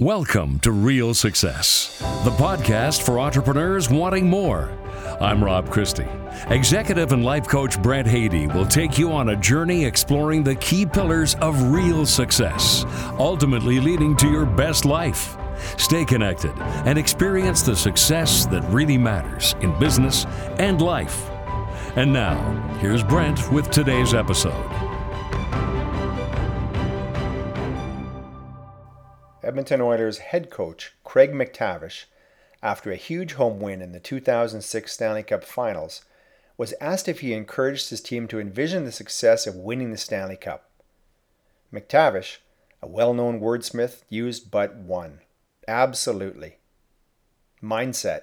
Welcome to Real Success, the podcast for entrepreneurs wanting more. I'm Rob Christie. Executive and life coach Brent Haady will take you on a journey exploring the key pillars of real success, ultimately leading to your best life. Stay connected and experience the success that really matters in business and life. And now, here's Brent with today's episode. Edmonton Oilers head coach Craig MacTavish, after a huge home win in the 2006 Stanley Cup Finals, was asked if he encouraged his team to envision the success of winning the Stanley Cup. MacTavish, a well known wordsmith, used but one absolutely. Mindset.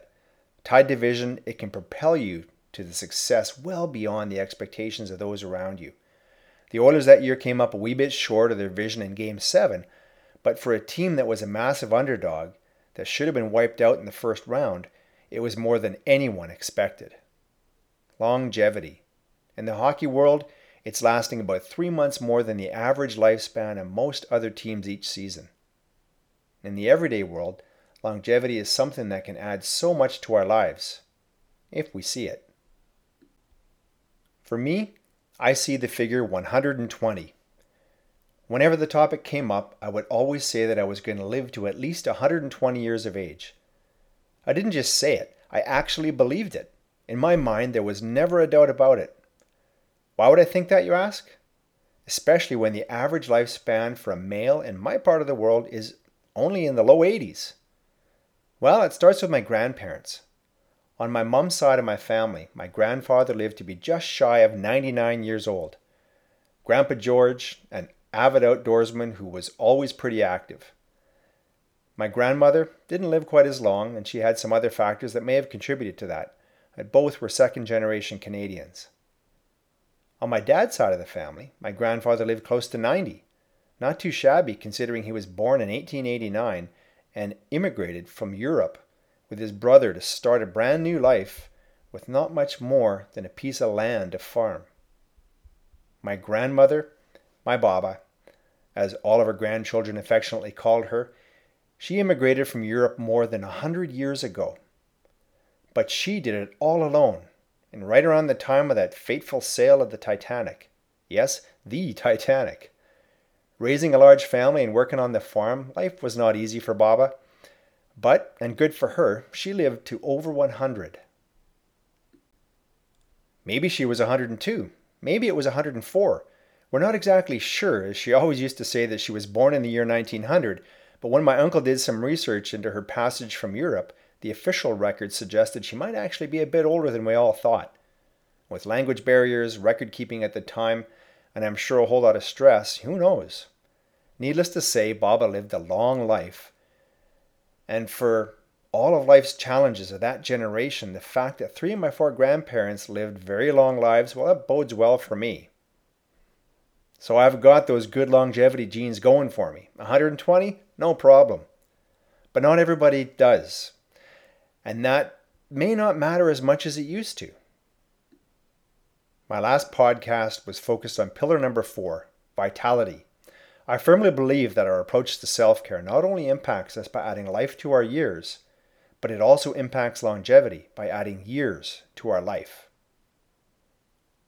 Tied to vision, it can propel you to the success well beyond the expectations of those around you. The Oilers that year came up a wee bit short of their vision in Game 7 but for a team that was a massive underdog that should have been wiped out in the first round, it was more than anyone expected. Longevity. In the hockey world, it's lasting about three months more than the average lifespan of most other teams each season. In the everyday world, longevity is something that can add so much to our lives, if we see it. For me, I see the figure 120. Whenever the topic came up, I would always say that I was going to live to at least 120 years of age. I didn't just say it, I actually believed it. In my mind, there was never a doubt about it. Why would I think that, you ask? Especially when the average lifespan for a male in my part of the world is only in the low 80s. Well, it starts with my grandparents. On my mom's side of my family, my grandfather lived to be just shy of 99 years old. Grandpa George, an avid outdoorsman who was always pretty active. My grandmother didn't live quite as long, and she had some other factors that may have contributed to that. But both were second generation Canadians. On my dad's side of the family, my grandfather lived close to 90. Not too shabby considering he was born in 1889 and immigrated from Europe with his brother to start a brand new life with not much more than a piece of land to farm. My grandmother my Baba, as all of her grandchildren affectionately called her, she immigrated from Europe more than a hundred years ago. But she did it all alone, and right around the time of that fateful sail of the Titanic. Yes, the Titanic. Raising a large family and working on the farm, life was not easy for Baba. But, and good for her, she lived to over 100. Maybe she was 102. Maybe it was 104. We're not exactly sure, as she always used to say that she was born in the year 1900, but when my uncle did some research into her passage from Europe, the official record suggested she might actually be a bit older than we all thought. With language barriers, record keeping at the time, and I'm sure a whole lot of stress, who knows? Needless to say, Baba lived a long life. And for all of life's challenges of that generation, the fact that three of my four grandparents lived very long lives, well, that bodes well for me. So I've got those good longevity genes going for me. 120, no problem. But not everybody does. And that may not matter as much as it used to. My last podcast was focused on pillar number four vitality. I firmly believe that our approach to self care not only impacts us by adding life to our years, but it also impacts longevity by adding years to our life.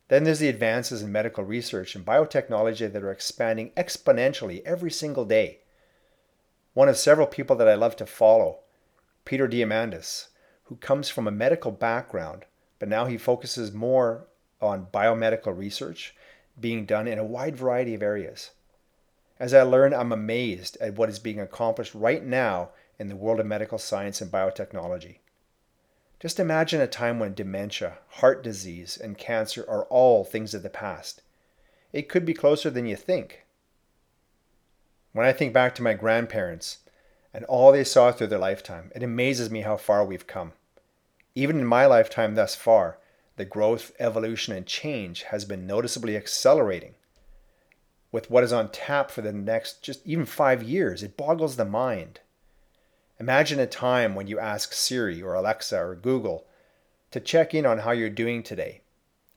Then there's the advances in medical research and biotechnology that are expanding exponentially every single day. One of several people that I love to follow, Peter Diamandis, who comes from a medical background, but now he focuses more on biomedical research being done in a wide variety of areas. As I learn, I'm amazed at what is being accomplished right now in the world of medical science and biotechnology. Just imagine a time when dementia, heart disease, and cancer are all things of the past. It could be closer than you think. When I think back to my grandparents and all they saw through their lifetime, it amazes me how far we've come. Even in my lifetime thus far, the growth, evolution, and change has been noticeably accelerating. With what is on tap for the next just even five years, it boggles the mind. Imagine a time when you ask Siri or Alexa or Google to check in on how you're doing today.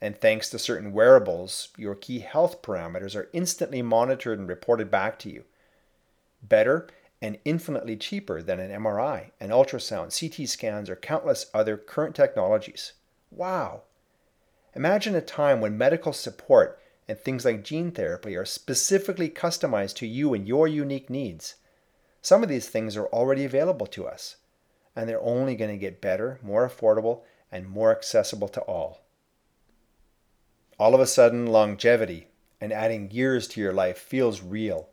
And thanks to certain wearables, your key health parameters are instantly monitored and reported back to you. Better, and infinitely cheaper than an MRI, an ultrasound, CT scans, or countless other current technologies. Wow! Imagine a time when medical support and things like gene therapy are specifically customized to you and your unique needs. Some of these things are already available to us, and they're only going to get better, more affordable, and more accessible to all. All of a sudden, longevity and adding years to your life feels real.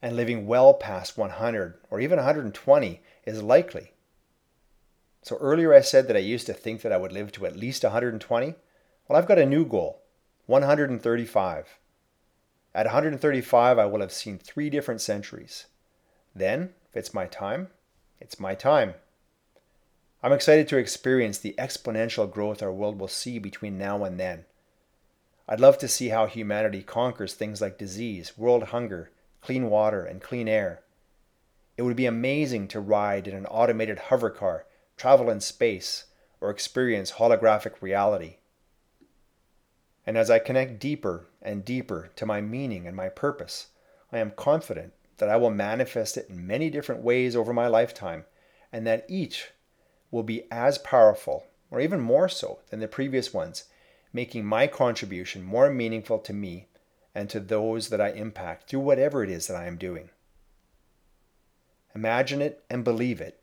And living well past 100 or even 120 is likely. So earlier I said that I used to think that I would live to at least 120. Well, I've got a new goal 135. At 135, I will have seen three different centuries. Then, if it's my time, it's my time. I'm excited to experience the exponential growth our world will see between now and then. I'd love to see how humanity conquers things like disease, world hunger, clean water, and clean air. It would be amazing to ride in an automated hover car, travel in space, or experience holographic reality. And as I connect deeper and deeper to my meaning and my purpose, I am confident that I will manifest it in many different ways over my lifetime, and that each will be as powerful, or even more so, than the previous ones, making my contribution more meaningful to me and to those that I impact through whatever it is that I am doing. Imagine it and believe it,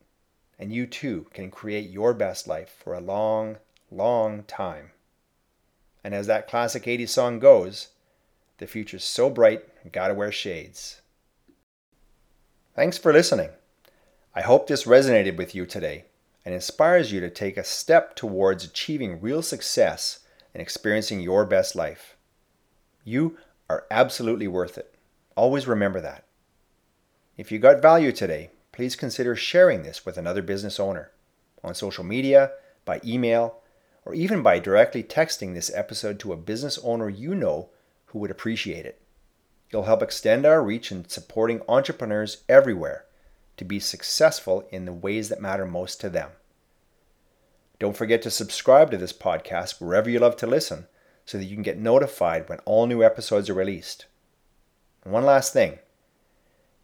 and you too can create your best life for a long, long time. And as that classic 80s song goes, the future's so bright, gotta wear shades. Thanks for listening. I hope this resonated with you today and inspires you to take a step towards achieving real success and experiencing your best life. You are absolutely worth it. Always remember that. If you got value today, please consider sharing this with another business owner on social media, by email, or even by directly texting this episode to a business owner you know who would appreciate it. You'll help extend our reach in supporting entrepreneurs everywhere to be successful in the ways that matter most to them. Don't forget to subscribe to this podcast wherever you love to listen so that you can get notified when all new episodes are released. And one last thing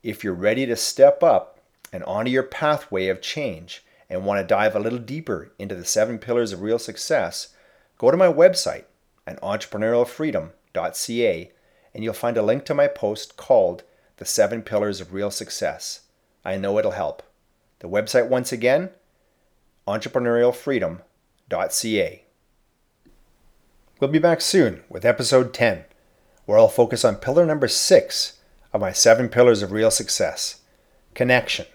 if you're ready to step up and onto your pathway of change, and want to dive a little deeper into the seven pillars of real success, go to my website at entrepreneurialfreedom.ca and you'll find a link to my post called The Seven Pillars of Real Success. I know it'll help. The website, once again, entrepreneurialfreedom.ca. We'll be back soon with episode 10, where I'll focus on pillar number six of my seven pillars of real success connection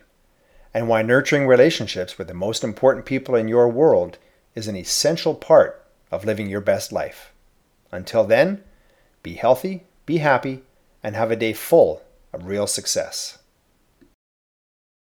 and why nurturing relationships with the most important people in your world is an essential part of living your best life. Until then, be healthy, be happy, and have a day full of real success.